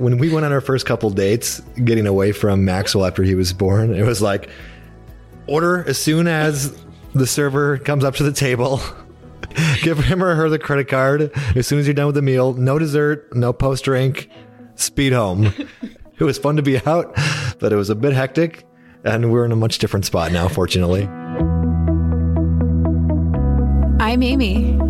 when we went on our first couple dates, getting away from Maxwell after he was born, it was like order as soon as the server comes up to the table. Give him or her the credit card as soon as you're done with the meal. No dessert, no post drink. Speed home. it was fun to be out, but it was a bit hectic, and we're in a much different spot now, fortunately. I'm Amy.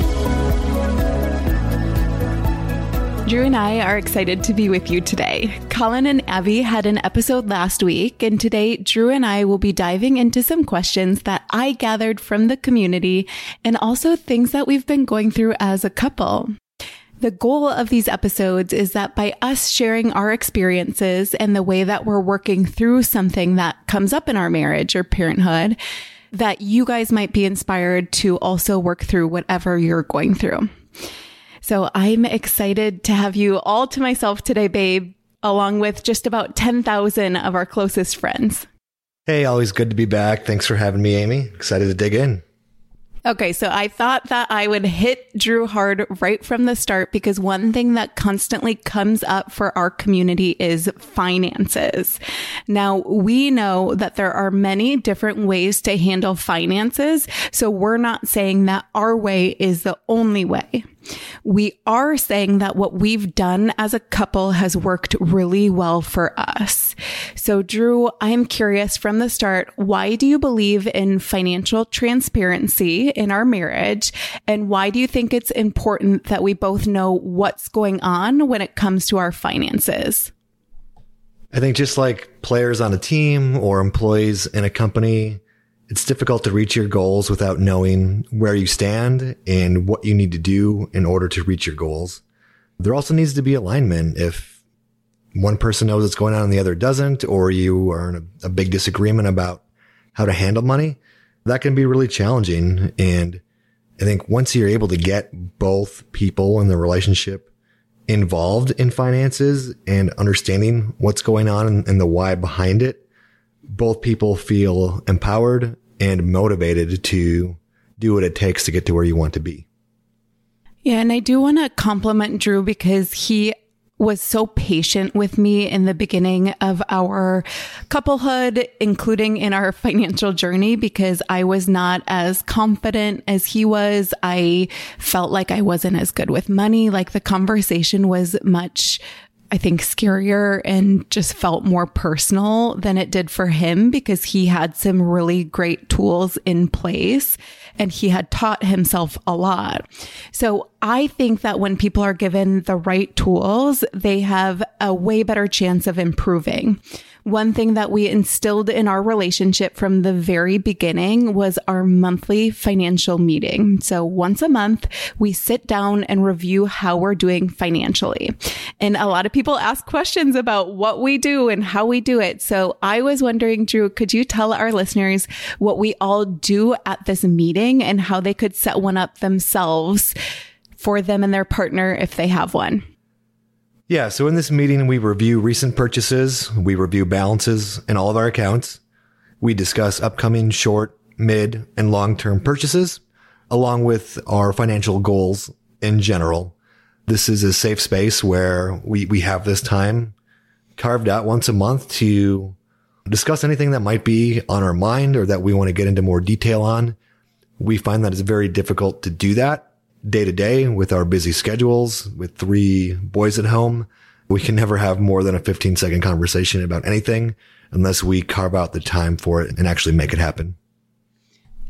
Drew and I are excited to be with you today. Colin and Abby had an episode last week, and today Drew and I will be diving into some questions that I gathered from the community and also things that we've been going through as a couple. The goal of these episodes is that by us sharing our experiences and the way that we're working through something that comes up in our marriage or parenthood, that you guys might be inspired to also work through whatever you're going through. So I'm excited to have you all to myself today, babe, along with just about 10,000 of our closest friends. Hey, always good to be back. Thanks for having me, Amy. Excited to dig in. Okay, so I thought that I would hit Drew hard right from the start because one thing that constantly comes up for our community is finances. Now, we know that there are many different ways to handle finances, so we're not saying that our way is the only way. We are saying that what we've done as a couple has worked really well for us. So, Drew, I'm curious from the start, why do you believe in financial transparency in our marriage? And why do you think it's important that we both know what's going on when it comes to our finances? I think just like players on a team or employees in a company, it's difficult to reach your goals without knowing where you stand and what you need to do in order to reach your goals. There also needs to be alignment. If one person knows what's going on and the other doesn't, or you are in a, a big disagreement about how to handle money, that can be really challenging. And I think once you're able to get both people in the relationship involved in finances and understanding what's going on and, and the why behind it, both people feel empowered and motivated to do what it takes to get to where you want to be. Yeah, and I do want to compliment Drew because he was so patient with me in the beginning of our couplehood, including in our financial journey, because I was not as confident as he was. I felt like I wasn't as good with money. Like the conversation was much I think scarier and just felt more personal than it did for him because he had some really great tools in place and he had taught himself a lot. So I think that when people are given the right tools, they have a way better chance of improving. One thing that we instilled in our relationship from the very beginning was our monthly financial meeting. So once a month, we sit down and review how we're doing financially. And a lot of people ask questions about what we do and how we do it. So I was wondering, Drew, could you tell our listeners what we all do at this meeting and how they could set one up themselves for them and their partner if they have one? Yeah, so in this meeting, we review recent purchases, we review balances in all of our accounts, we discuss upcoming short, mid, and long term purchases, along with our financial goals in general. This is a safe space where we, we have this time carved out once a month to discuss anything that might be on our mind or that we want to get into more detail on. We find that it's very difficult to do that day to day with our busy schedules, with three boys at home. We can never have more than a 15 second conversation about anything unless we carve out the time for it and actually make it happen.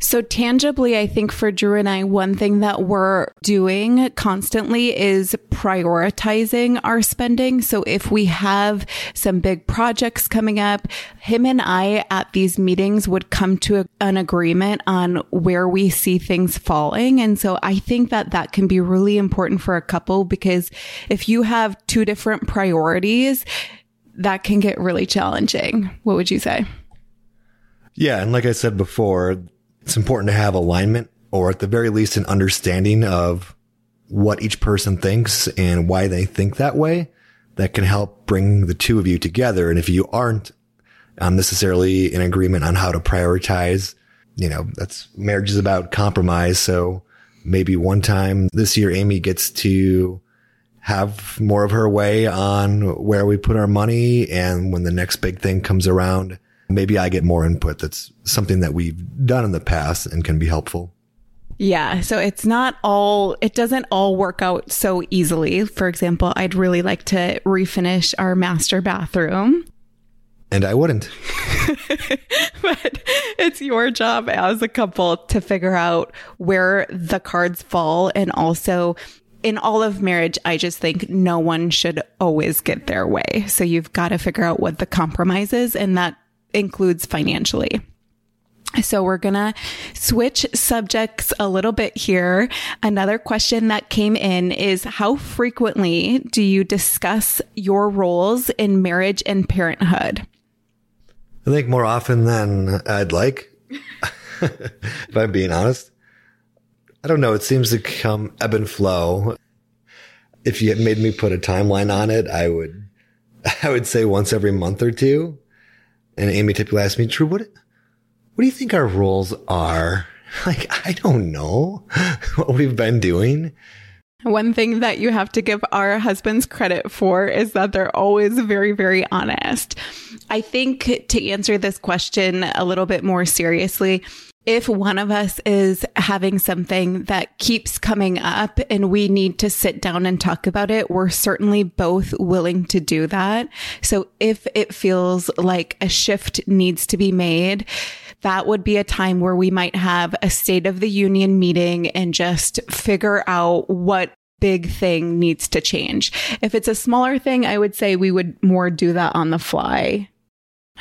So tangibly, I think for Drew and I, one thing that we're doing constantly is prioritizing our spending. So if we have some big projects coming up, him and I at these meetings would come to a, an agreement on where we see things falling. And so I think that that can be really important for a couple because if you have two different priorities, that can get really challenging. What would you say? Yeah. And like I said before, it's important to have alignment or at the very least an understanding of what each person thinks and why they think that way. That can help bring the two of you together. And if you aren't um, necessarily in agreement on how to prioritize, you know, that's marriage is about compromise. So maybe one time this year, Amy gets to have more of her way on where we put our money. And when the next big thing comes around, maybe I get more input. That's something that we've done in the past and can be helpful. Yeah. So it's not all, it doesn't all work out so easily. For example, I'd really like to refinish our master bathroom. And I wouldn't. but it's your job as a couple to figure out where the cards fall. And also, in all of marriage, I just think no one should always get their way. So you've got to figure out what the compromise is, and that includes financially. So we're going to switch subjects a little bit here. Another question that came in is how frequently do you discuss your roles in marriage and parenthood? I think more often than I'd like, if I'm being honest. I don't know. It seems to come ebb and flow. If you made me put a timeline on it, I would, I would say once every month or two. And Amy typically asks me, Drew, what, what do you think our roles are? Like, I don't know what we've been doing. One thing that you have to give our husbands credit for is that they're always very, very honest. I think to answer this question a little bit more seriously, if one of us is having something that keeps coming up and we need to sit down and talk about it, we're certainly both willing to do that. So if it feels like a shift needs to be made, that would be a time where we might have a state of the union meeting and just figure out what big thing needs to change. If it's a smaller thing, I would say we would more do that on the fly.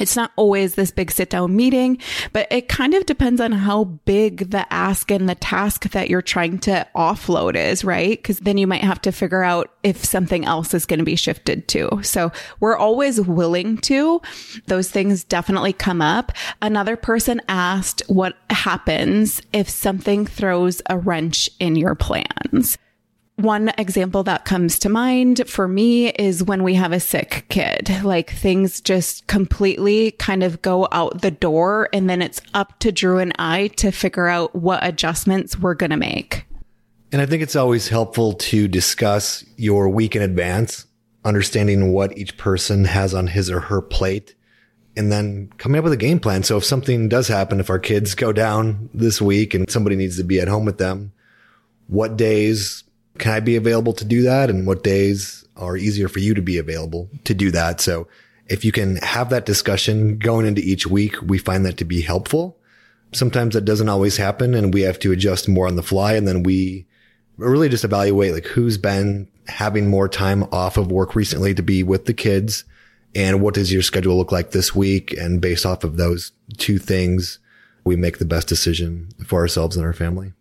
It's not always this big sit down meeting, but it kind of depends on how big the ask and the task that you're trying to offload is, right? Because then you might have to figure out if something else is going to be shifted to. So we're always willing to. Those things definitely come up. Another person asked what happens if something throws a wrench in your plans. One example that comes to mind for me is when we have a sick kid, like things just completely kind of go out the door. And then it's up to Drew and I to figure out what adjustments we're going to make. And I think it's always helpful to discuss your week in advance, understanding what each person has on his or her plate, and then coming up with a game plan. So if something does happen, if our kids go down this week and somebody needs to be at home with them, what days can I be available to do that? And what days are easier for you to be available to do that? So if you can have that discussion going into each week, we find that to be helpful. Sometimes that doesn't always happen and we have to adjust more on the fly. And then we really just evaluate like who's been having more time off of work recently to be with the kids and what does your schedule look like this week? And based off of those two things, we make the best decision for ourselves and our family.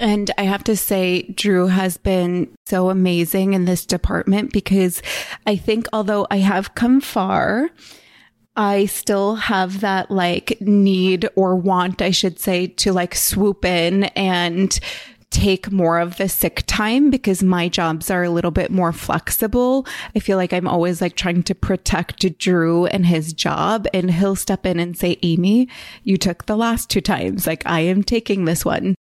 And I have to say, Drew has been so amazing in this department because I think although I have come far, I still have that like need or want, I should say, to like swoop in and take more of the sick time because my jobs are a little bit more flexible. I feel like I'm always like trying to protect Drew and his job and he'll step in and say, Amy, you took the last two times. Like I am taking this one.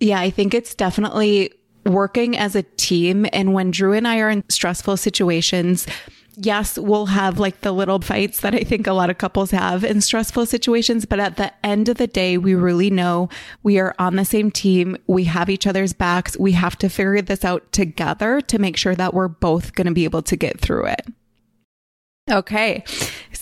Yeah, I think it's definitely working as a team. And when Drew and I are in stressful situations, yes, we'll have like the little fights that I think a lot of couples have in stressful situations. But at the end of the day, we really know we are on the same team. We have each other's backs. We have to figure this out together to make sure that we're both going to be able to get through it. Okay.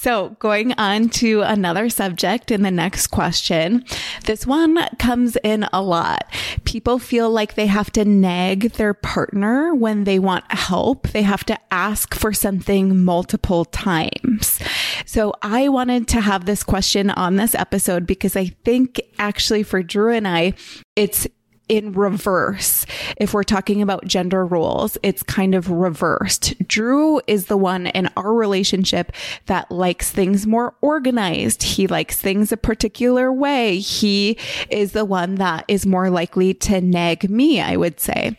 So going on to another subject in the next question. This one comes in a lot. People feel like they have to nag their partner when they want help. They have to ask for something multiple times. So I wanted to have this question on this episode because I think actually for Drew and I, it's in reverse. If we're talking about gender roles, it's kind of reversed. Drew is the one in our relationship that likes things more organized. He likes things a particular way. He is the one that is more likely to nag me, I would say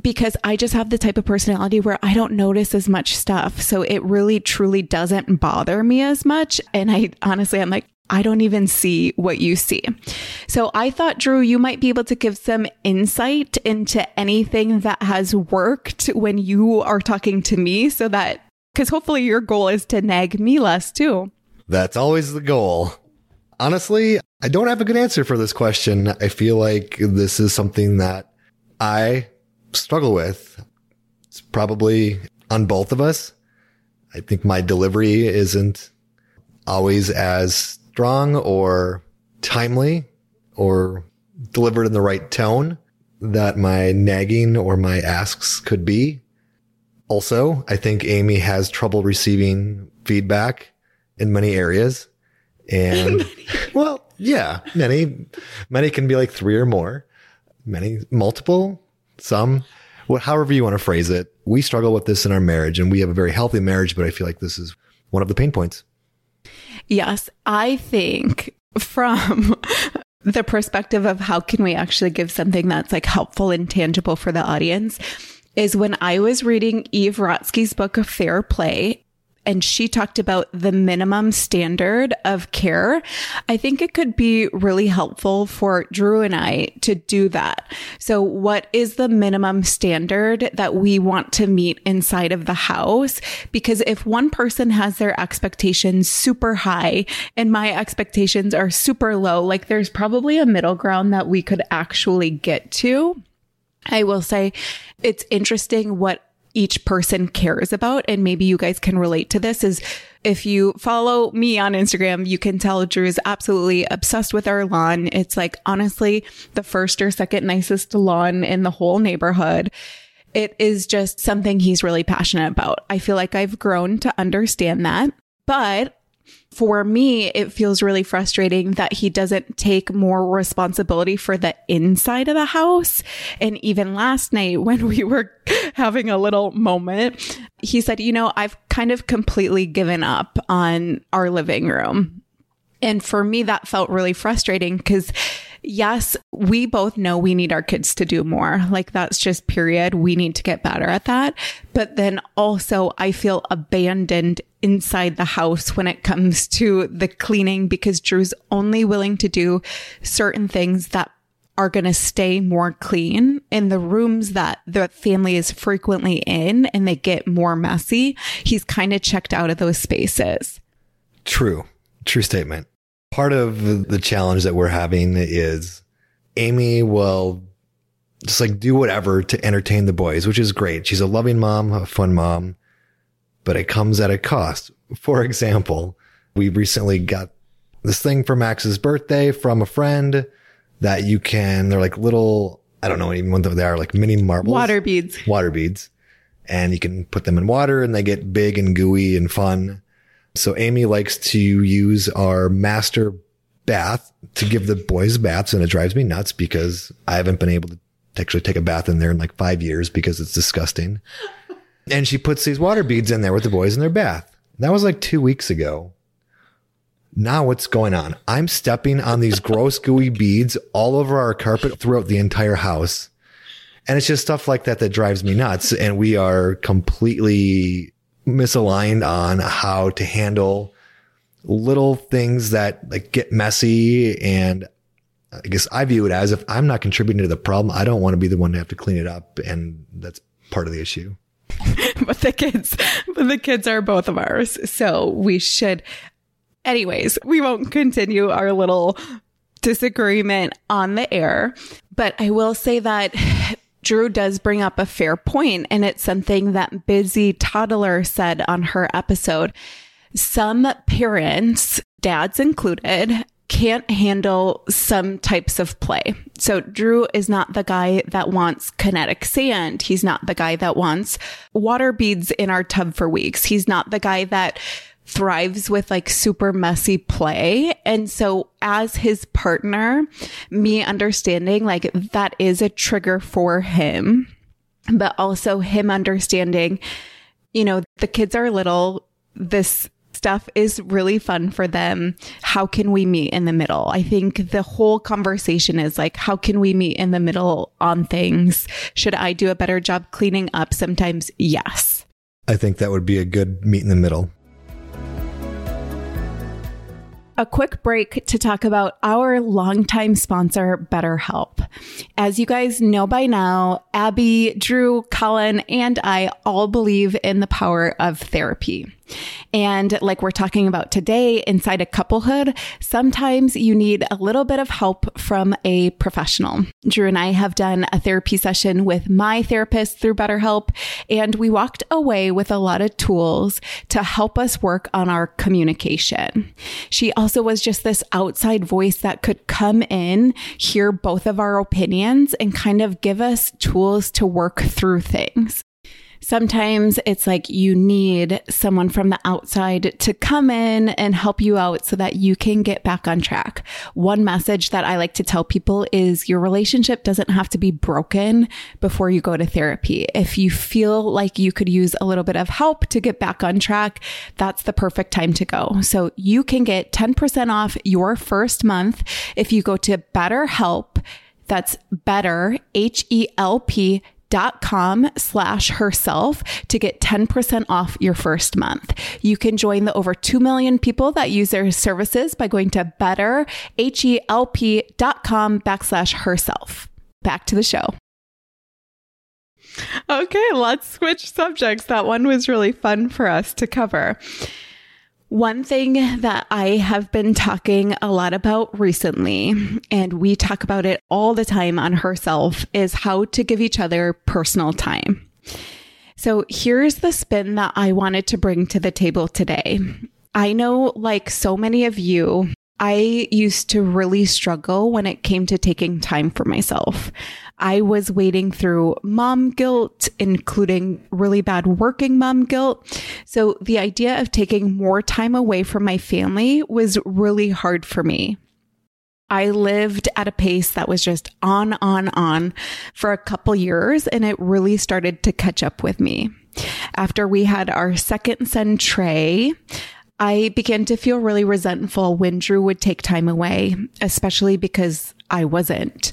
because I just have the type of personality where I don't notice as much stuff. So it really truly doesn't bother me as much. And I honestly, I'm like, I don't even see what you see. So I thought, Drew, you might be able to give some insight into anything that has worked when you are talking to me so that, because hopefully your goal is to nag me less too. That's always the goal. Honestly, I don't have a good answer for this question. I feel like this is something that I struggle with. It's probably on both of us. I think my delivery isn't always as strong or timely or delivered in the right tone that my nagging or my asks could be. Also, I think Amy has trouble receiving feedback in many areas. And well, yeah, many, many can be like three or more, many multiple some, what, however you want to phrase it. We struggle with this in our marriage and we have a very healthy marriage, but I feel like this is one of the pain points. Yes, I think from the perspective of how can we actually give something that's like helpful and tangible for the audience is when I was reading Eve Rodsky's book of Fair Play and she talked about the minimum standard of care. I think it could be really helpful for Drew and I to do that. So what is the minimum standard that we want to meet inside of the house? Because if one person has their expectations super high and my expectations are super low, like there's probably a middle ground that we could actually get to. I will say it's interesting what each person cares about. And maybe you guys can relate to this is if you follow me on Instagram, you can tell Drew is absolutely obsessed with our lawn. It's like honestly the first or second nicest lawn in the whole neighborhood. It is just something he's really passionate about. I feel like I've grown to understand that. But for me, it feels really frustrating that he doesn't take more responsibility for the inside of the house. And even last night when we were having a little moment, he said, you know, I've kind of completely given up on our living room. And for me, that felt really frustrating because yes, we both know we need our kids to do more. Like that's just period. We need to get better at that. But then also I feel abandoned inside the house when it comes to the cleaning because Drew's only willing to do certain things that are going to stay more clean in the rooms that the family is frequently in and they get more messy. He's kind of checked out of those spaces. True. True statement. Part of the challenge that we're having is Amy will just like do whatever to entertain the boys, which is great. She's a loving mom, a fun mom, but it comes at a cost. For example, we recently got this thing for Max's birthday from a friend that you can, they're like little, I don't know even what they are, like mini marbles. Water beads. Water beads. And you can put them in water and they get big and gooey and fun. So Amy likes to use our master bath to give the boys baths and it drives me nuts because I haven't been able to actually take a bath in there in like five years because it's disgusting. And she puts these water beads in there with the boys in their bath. That was like two weeks ago. Now what's going on? I'm stepping on these gross gooey beads all over our carpet throughout the entire house. And it's just stuff like that that drives me nuts. And we are completely misaligned on how to handle little things that like get messy and I guess I view it as if I'm not contributing to the problem, I don't want to be the one to have to clean it up and that's part of the issue. but the kids but the kids are both of ours. So we should anyways, we won't continue our little disagreement on the air, but I will say that Drew does bring up a fair point, and it's something that Busy Toddler said on her episode. Some parents, dads included, can't handle some types of play. So Drew is not the guy that wants kinetic sand. He's not the guy that wants water beads in our tub for weeks. He's not the guy that thrives with like super messy play. And so as his partner, me understanding like that is a trigger for him, but also him understanding, you know, the kids are little. This stuff is really fun for them. How can we meet in the middle? I think the whole conversation is like, how can we meet in the middle on things? Should I do a better job cleaning up? Sometimes, yes. I think that would be a good meet in the middle a quick break to talk about our longtime sponsor, BetterHelp. As you guys know by now, Abby, Drew, Colin, and I all believe in the power of therapy. And like we're talking about today inside a couplehood, sometimes you need a little bit of help from a professional. Drew and I have done a therapy session with my therapist through BetterHelp, and we walked away with a lot of tools to help us work on our communication. She also was just this outside voice that could come in, hear both of our opinions, and kind of give us tools to work through things. Sometimes it's like you need someone from the outside to come in and help you out so that you can get back on track. One message that I like to tell people is your relationship doesn't have to be broken before you go to therapy. If you feel like you could use a little bit of help to get back on track, that's the perfect time to go. So you can get 10% off your first month if you go to BetterHelp. That's better, H E L P dot com slash herself to get 10% off your first month. You can join the over 2 million people that use their services by going to better, H-E-L-P dot com backslash herself. Back to the show. Okay, let's switch subjects. That one was really fun for us to cover. One thing that I have been talking a lot about recently, and we talk about it all the time on herself, is how to give each other personal time. So here's the spin that I wanted to bring to the table today. I know, like so many of you, I used to really struggle when it came to taking time for myself. I was wading through mom guilt, including really bad working mom guilt. So the idea of taking more time away from my family was really hard for me. I lived at a pace that was just on, on, on for a couple years, and it really started to catch up with me. After we had our second son, Trey, I began to feel really resentful when Drew would take time away, especially because I wasn't.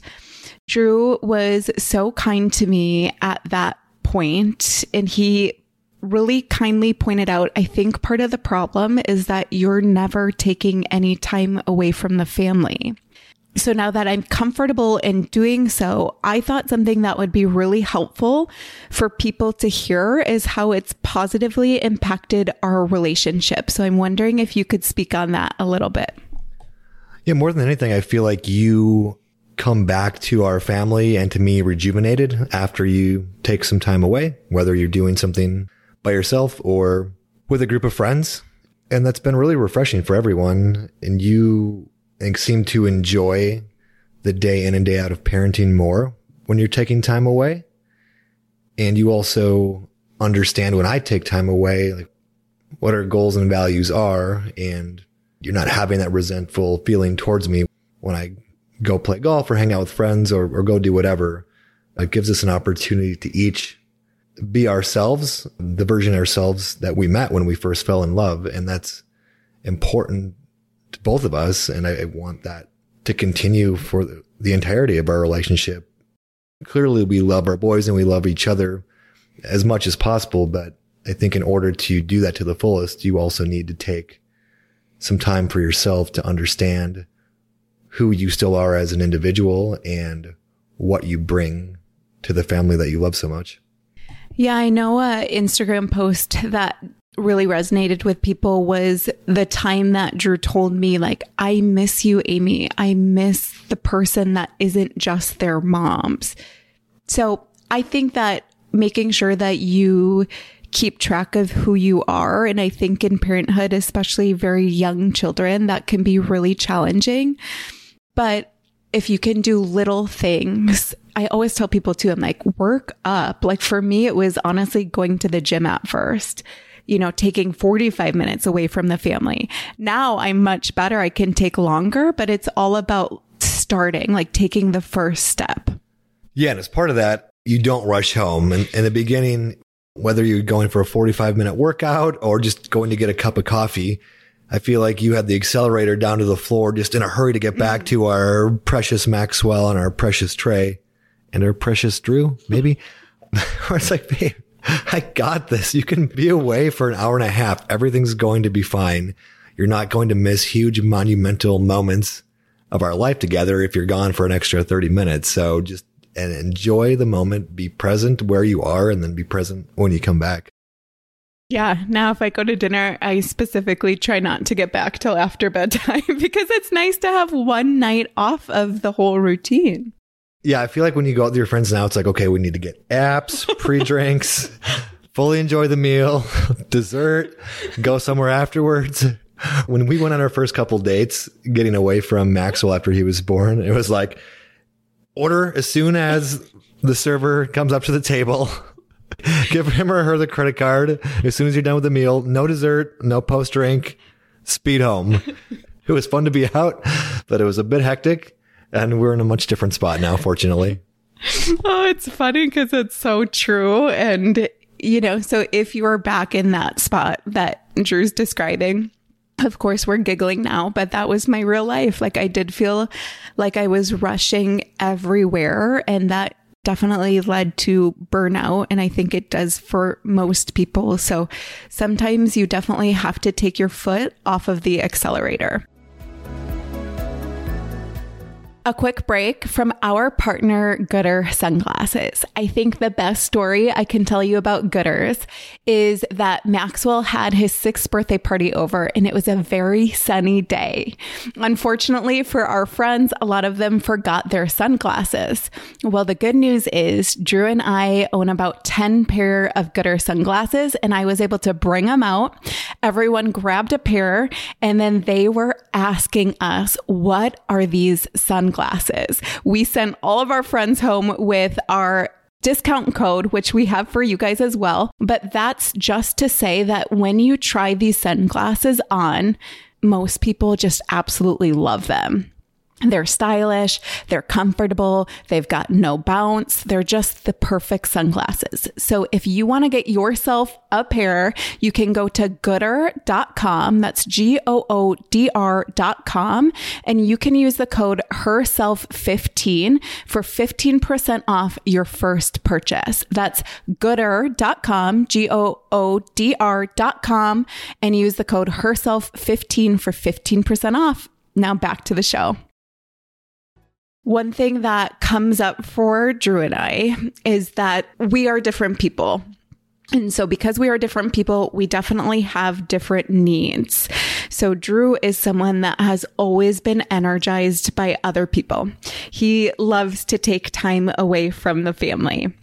Drew was so kind to me at that point, and he really kindly pointed out I think part of the problem is that you're never taking any time away from the family. So now that I'm comfortable in doing so, I thought something that would be really helpful for people to hear is how it's positively impacted our relationship. So I'm wondering if you could speak on that a little bit. Yeah, more than anything, I feel like you come back to our family and to me rejuvenated after you take some time away, whether you're doing something by yourself or with a group of friends. And that's been really refreshing for everyone. And you and seem to enjoy the day in and day out of parenting more when you're taking time away. And you also understand when I take time away, like what our goals and values are. And you're not having that resentful feeling towards me when I go play golf or hang out with friends or, or go do whatever. It gives us an opportunity to each be ourselves, the version ourselves that we met when we first fell in love. And that's important to both of us. And I, I want that to continue for the, the entirety of our relationship. Clearly, we love our boys and we love each other as much as possible. But I think in order to do that to the fullest, you also need to take some time for yourself to understand who you still are as an individual and what you bring to the family that you love so much. Yeah, I know a Instagram post that really resonated with people was the time that Drew told me, like, I miss you, Amy. I miss the person that isn't just their moms. So I think that making sure that you keep track of who you are. And I think in parenthood, especially very young children, that can be really challenging. But if you can do little things, I always tell people too, I'm like, work up. Like for me, it was honestly going to the gym at first you know, taking 45 minutes away from the family. Now I'm much better. I can take longer, but it's all about starting, like taking the first step. Yeah. And as part of that, you don't rush home. And in the beginning, whether you're going for a 45 minute workout or just going to get a cup of coffee, I feel like you had the accelerator down to the floor just in a hurry to get back mm-hmm. to our precious Maxwell and our precious Trey and our precious Drew, maybe. It's like, babe, I got this. You can be away for an hour and a half. Everything's going to be fine. You're not going to miss huge monumental moments of our life together if you're gone for an extra 30 minutes. So just and enjoy the moment, be present where you are and then be present when you come back. Yeah. Now, if I go to dinner, I specifically try not to get back till after bedtime because it's nice to have one night off of the whole routine. Yeah. I feel like when you go out with your friends now, it's like, okay, we need to get apps, pre drinks, fully enjoy the meal, dessert, go somewhere afterwards. When we went on our first couple dates, getting away from Maxwell after he was born, it was like, order as soon as the server comes up to the table. Give him or her the credit card as soon as you're done with the meal. No dessert, no post drink, speed home. it was fun to be out, but it was a bit hectic, and we're in a much different spot now, fortunately. oh, it's funny because it's so true. And, you know, so if you are back in that spot that Drew's describing, of course, we're giggling now, but that was my real life. Like, I did feel like I was rushing everywhere, and that definitely led to burnout. And I think it does for most people. So sometimes you definitely have to take your foot off of the accelerator. A quick break from our partner, Goodr Sunglasses. I think the best story I can tell you about Goodrs is that Maxwell had his sixth birthday party over and it was a very sunny day. Unfortunately for our friends, a lot of them forgot their sunglasses. Well, the good news is Drew and I own about 10 pair of Goodr sunglasses and I was able to bring them out. Everyone grabbed a pair and then they were asking us, what are these sunglasses? Glasses. We sent all of our friends home with our discount code, which we have for you guys as well. But that's just to say that when you try these sunglasses on, most people just absolutely love them. They're stylish, they're comfortable, they've got no bounce, they're just the perfect sunglasses. So if you want to get yourself a pair, you can go to goodr.com, that's G O O D R.com, and you can use the code herself15 for 15% off your first purchase. That's goodr.com, G O O D R.com, and use the code herself15 for 15% off. Now back to the show. One thing that comes up for Drew and I is that we are different people. And so, because we are different people, we definitely have different needs. So, Drew is someone that has always been energized by other people. He loves to take time away from the family.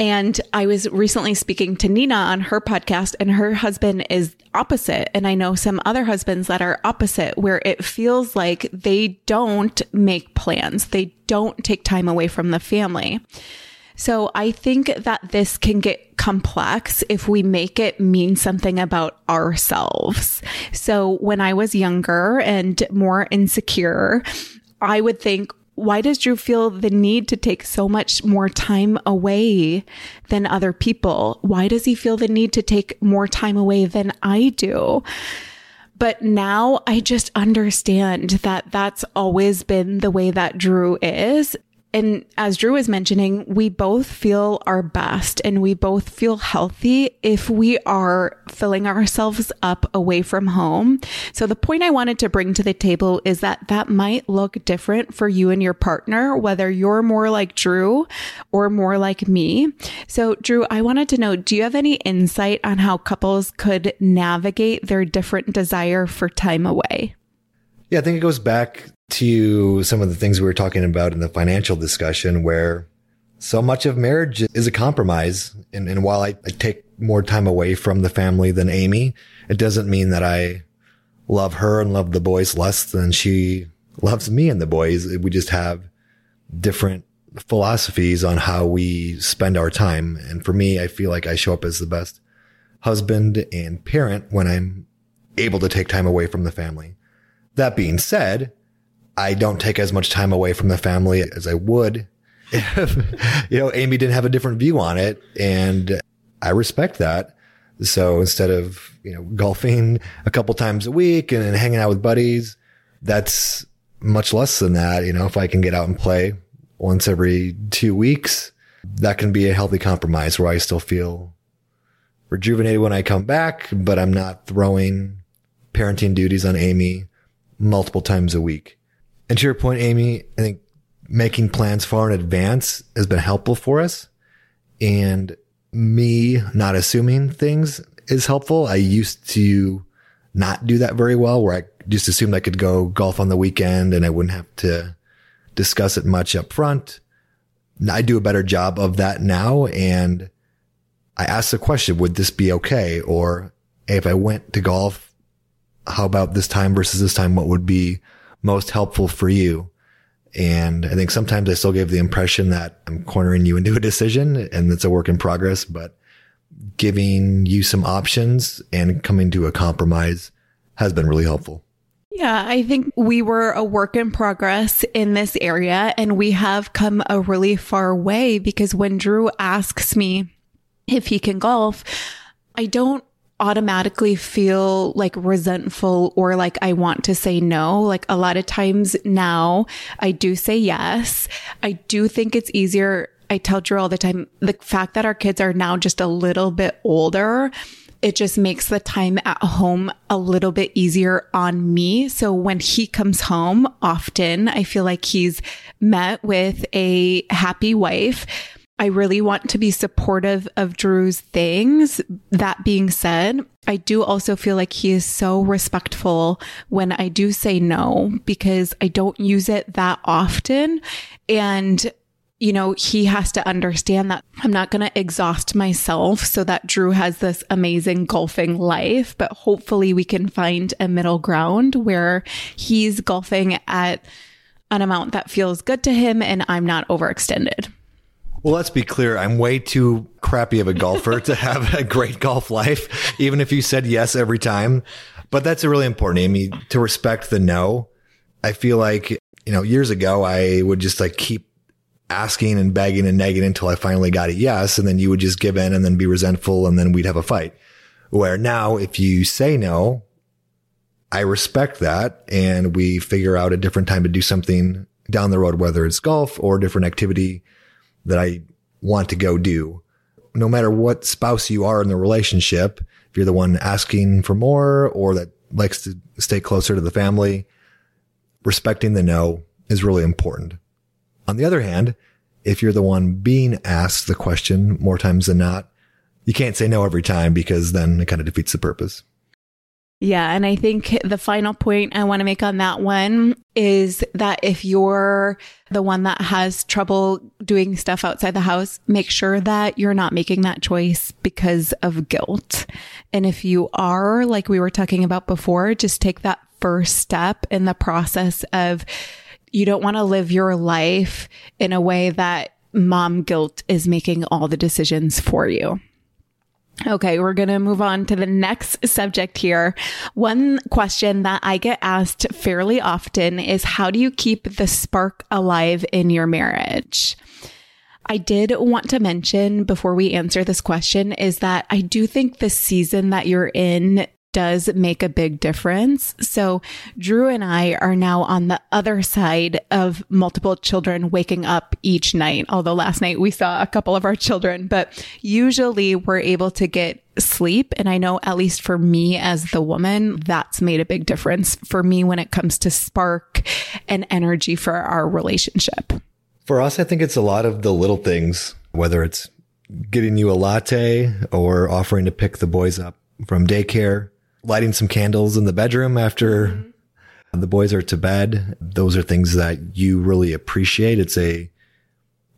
And I was recently speaking to Nina on her podcast, and her husband is opposite. And I know some other husbands that are opposite, where it feels like they don't make plans, they don't take time away from the family. So I think that this can get complex if we make it mean something about ourselves. So when I was younger and more insecure, I would think, why does Drew feel the need to take so much more time away than other people? Why does he feel the need to take more time away than I do? But now I just understand that that's always been the way that Drew is. And as Drew was mentioning, we both feel our best and we both feel healthy if we are filling ourselves up away from home. So the point I wanted to bring to the table is that that might look different for you and your partner, whether you're more like Drew or more like me. So Drew, I wanted to know, do you have any insight on how couples could navigate their different desire for time away? Yeah, I think it goes back to some of the things we were talking about in the financial discussion where so much of marriage is a compromise. And, and while I, I take more time away from the family than Amy, it doesn't mean that I love her and love the boys less than she loves me and the boys. We just have different philosophies on how we spend our time. And for me, I feel like I show up as the best husband and parent when I'm able to take time away from the family. That being said, I don't take as much time away from the family as I would if, you know, Amy didn't have a different view on it. And I respect that. So instead of, you know, golfing a couple times a week and hanging out with buddies, that's much less than that. You know, if I can get out and play once every two weeks, that can be a healthy compromise where I still feel rejuvenated when I come back, but I'm not throwing parenting duties on Amy multiple times a week. And to your point, Amy, I think making plans far in advance has been helpful for us. And me not assuming things is helpful. I used to not do that very well where I just assumed I could go golf on the weekend and I wouldn't have to discuss it much up front. I do a better job of that now. And I ask the question, would this be okay? Or if I went to golf, how about this time versus this time? What would be most helpful for you? And I think sometimes I still gave the impression that I'm cornering you into a decision and it's a work in progress, but giving you some options and coming to a compromise has been really helpful. Yeah, I think we were a work in progress in this area and we have come a really far way because when Drew asks me if he can golf, I don't automatically feel like resentful or like I want to say no. Like a lot of times now I do say yes. I do think it's easier. I tell Drew all the time, the fact that our kids are now just a little bit older, it just makes the time at home a little bit easier on me. So when he comes home often, I feel like he's met with a happy wife I really want to be supportive of Drew's things. That being said, I do also feel like he is so respectful when I do say no because I don't use it that often. And you know, he has to understand that I'm not going to exhaust myself so that Drew has this amazing golfing life, but hopefully we can find a middle ground where he's golfing at an amount that feels good to him and I'm not overextended. Well, let's be clear. I'm way too crappy of a golfer to have a great golf life, even if you said yes every time. But that's a really important, Amy, to respect the no. I feel like, you know, years ago, I would just like keep asking and begging and nagging until I finally got a yes. And then you would just give in and then be resentful and then we'd have a fight. Where now, if you say no, I respect that and we figure out a different time to do something down the road, whether it's golf or different activity that I want to go do. No matter what spouse you are in the relationship, if you're the one asking for more or that likes to stay closer to the family, respecting the no is really important. On the other hand, if you're the one being asked the question more times than not, you can't say no every time because then it kind of defeats the purpose. Yeah. And I think the final point I want to make on that one is that if you're the one that has trouble doing stuff outside the house, make sure that you're not making that choice because of guilt. And if you are, like we were talking about before, just take that first step in the process of you don't want to live your life in a way that mom guilt is making all the decisions for you. Okay, we're going to move on to the next subject here. One question that I get asked fairly often is how do you keep the spark alive in your marriage? I did want to mention before we answer this question is that I do think the season that you're in does make a big difference. So Drew and I are now on the other side of multiple children waking up each night. Although last night we saw a couple of our children, but usually we're able to get sleep. And I know at least for me as the woman, that's made a big difference for me when it comes to spark and energy for our relationship. For us, I think it's a lot of the little things, whether it's getting you a latte or offering to pick the boys up from daycare lighting some candles in the bedroom after mm-hmm. the boys are to bed. Those are things that you really appreciate. It's a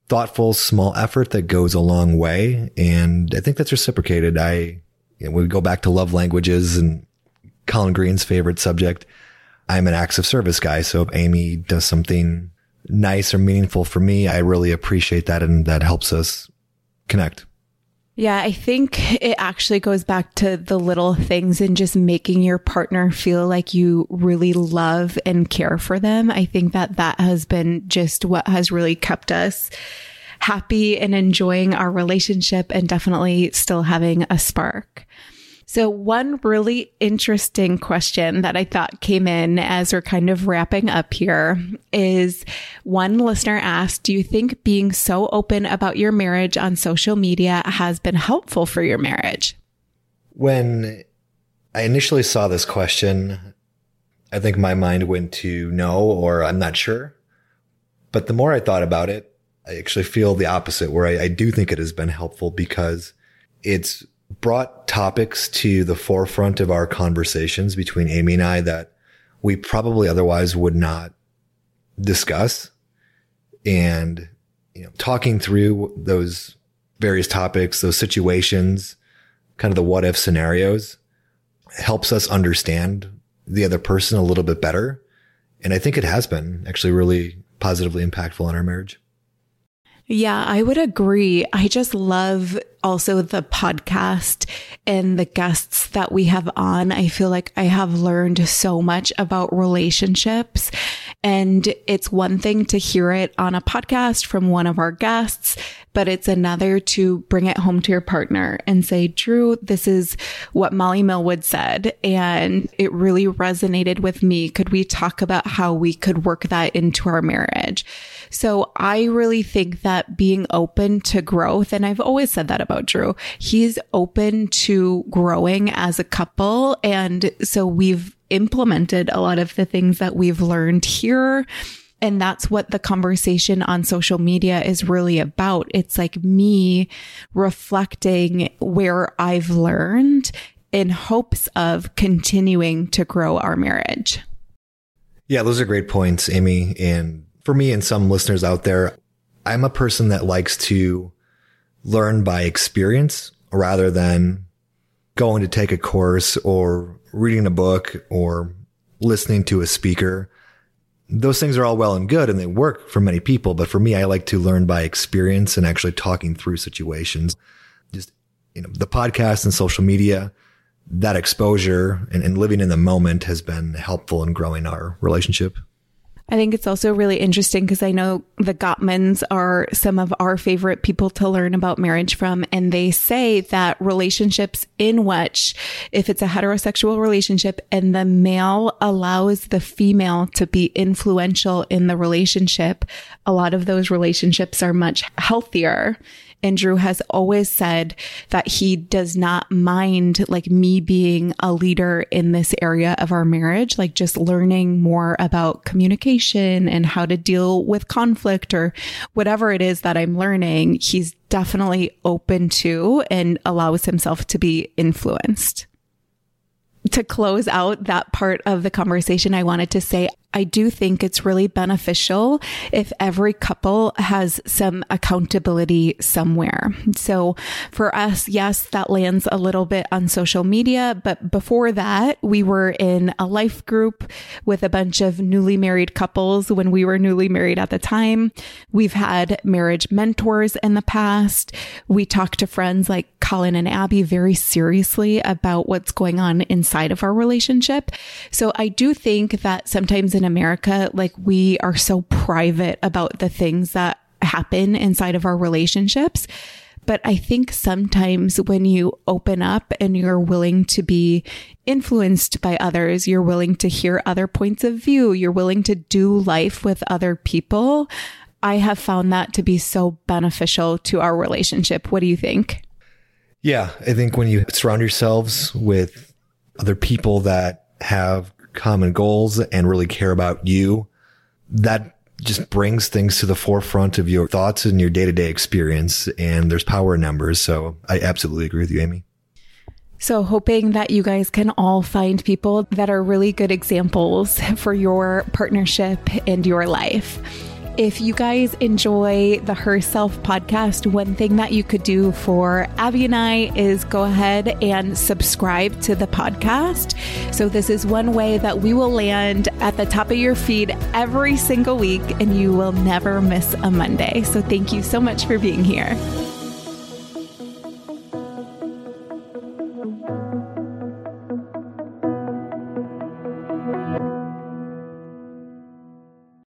thoughtful, small effort that goes a long way. And I think that's reciprocated. I, you know, we go back to love languages and Colin Green's favorite subject. I'm an acts of service guy. So if Amy does something nice or meaningful for me, I really appreciate that. And that helps us connect. Yeah, I think it actually goes back to the little things and just making your partner feel like you really love and care for them. I think that that has been just what has really kept us happy and enjoying our relationship and definitely still having a spark. So, one really interesting question that I thought came in as we're kind of wrapping up here is one listener asked, Do you think being so open about your marriage on social media has been helpful for your marriage? When I initially saw this question, I think my mind went to no, or I'm not sure. But the more I thought about it, I actually feel the opposite, where I, I do think it has been helpful because it's brought topics to the forefront of our conversations between Amy and I that we probably otherwise would not discuss. And, you know, talking through those various topics, those situations, kind of the what if scenarios helps us understand the other person a little bit better. And I think it has been actually really positively impactful in our marriage. Yeah, I would agree. I just love also the podcast and the guests that we have on. I feel like I have learned so much about relationships. And it's one thing to hear it on a podcast from one of our guests, but it's another to bring it home to your partner and say, Drew, this is what Molly Millwood said. And it really resonated with me. Could we talk about how we could work that into our marriage? So I really think that being open to growth, and I've always said that about Drew, he's open to growing as a couple. And so we've implemented a lot of the things that we've learned here. And that's what the conversation on social media is really about. It's like me reflecting where I've learned in hopes of continuing to grow our marriage. Yeah, those are great points, Amy. And for me and some listeners out there, I'm a person that likes to learn by experience rather than going to take a course or reading a book or listening to a speaker. Those things are all well and good and they work for many people. But for me, I like to learn by experience and actually talking through situations. Just, you know, the podcast and social media, that exposure and, and living in the moment has been helpful in growing our relationship. I think it's also really interesting because I know the Gottmans are some of our favorite people to learn about marriage from. And they say that relationships in which, if it's a heterosexual relationship and the male allows the female to be influential in the relationship, a lot of those relationships are much healthier and Drew has always said that he does not mind like me being a leader in this area of our marriage, like just learning more about communication and how to deal with conflict or whatever it is that I'm learning. He's definitely open to and allows himself to be influenced to close out that part of the conversation, I wanted to say I do think it's really beneficial if every couple has some accountability somewhere. So for us, yes, that lands a little bit on social media, but before that, we were in a life group with a bunch of newly married couples when we were newly married at the time. We've had marriage mentors in the past. We talk to friends like Colin and Abby very seriously about what's going on inside of our relationship. So I do think that sometimes in America, like we are so private about the things that happen inside of our relationships. But I think sometimes when you open up and you're willing to be influenced by others, you're willing to hear other points of view, you're willing to do life with other people. I have found that to be so beneficial to our relationship. What do you think? Yeah, I think when you surround yourselves with other people that have common goals and really care about you, that just brings things to the forefront of your thoughts and your day to day experience. And there's power in numbers. So I absolutely agree with you, Amy. So, hoping that you guys can all find people that are really good examples for your partnership and your life. If you guys enjoy the Herself podcast, one thing that you could do for Abby and I is go ahead and subscribe to the podcast. So, this is one way that we will land at the top of your feed every single week and you will never miss a Monday. So, thank you so much for being here.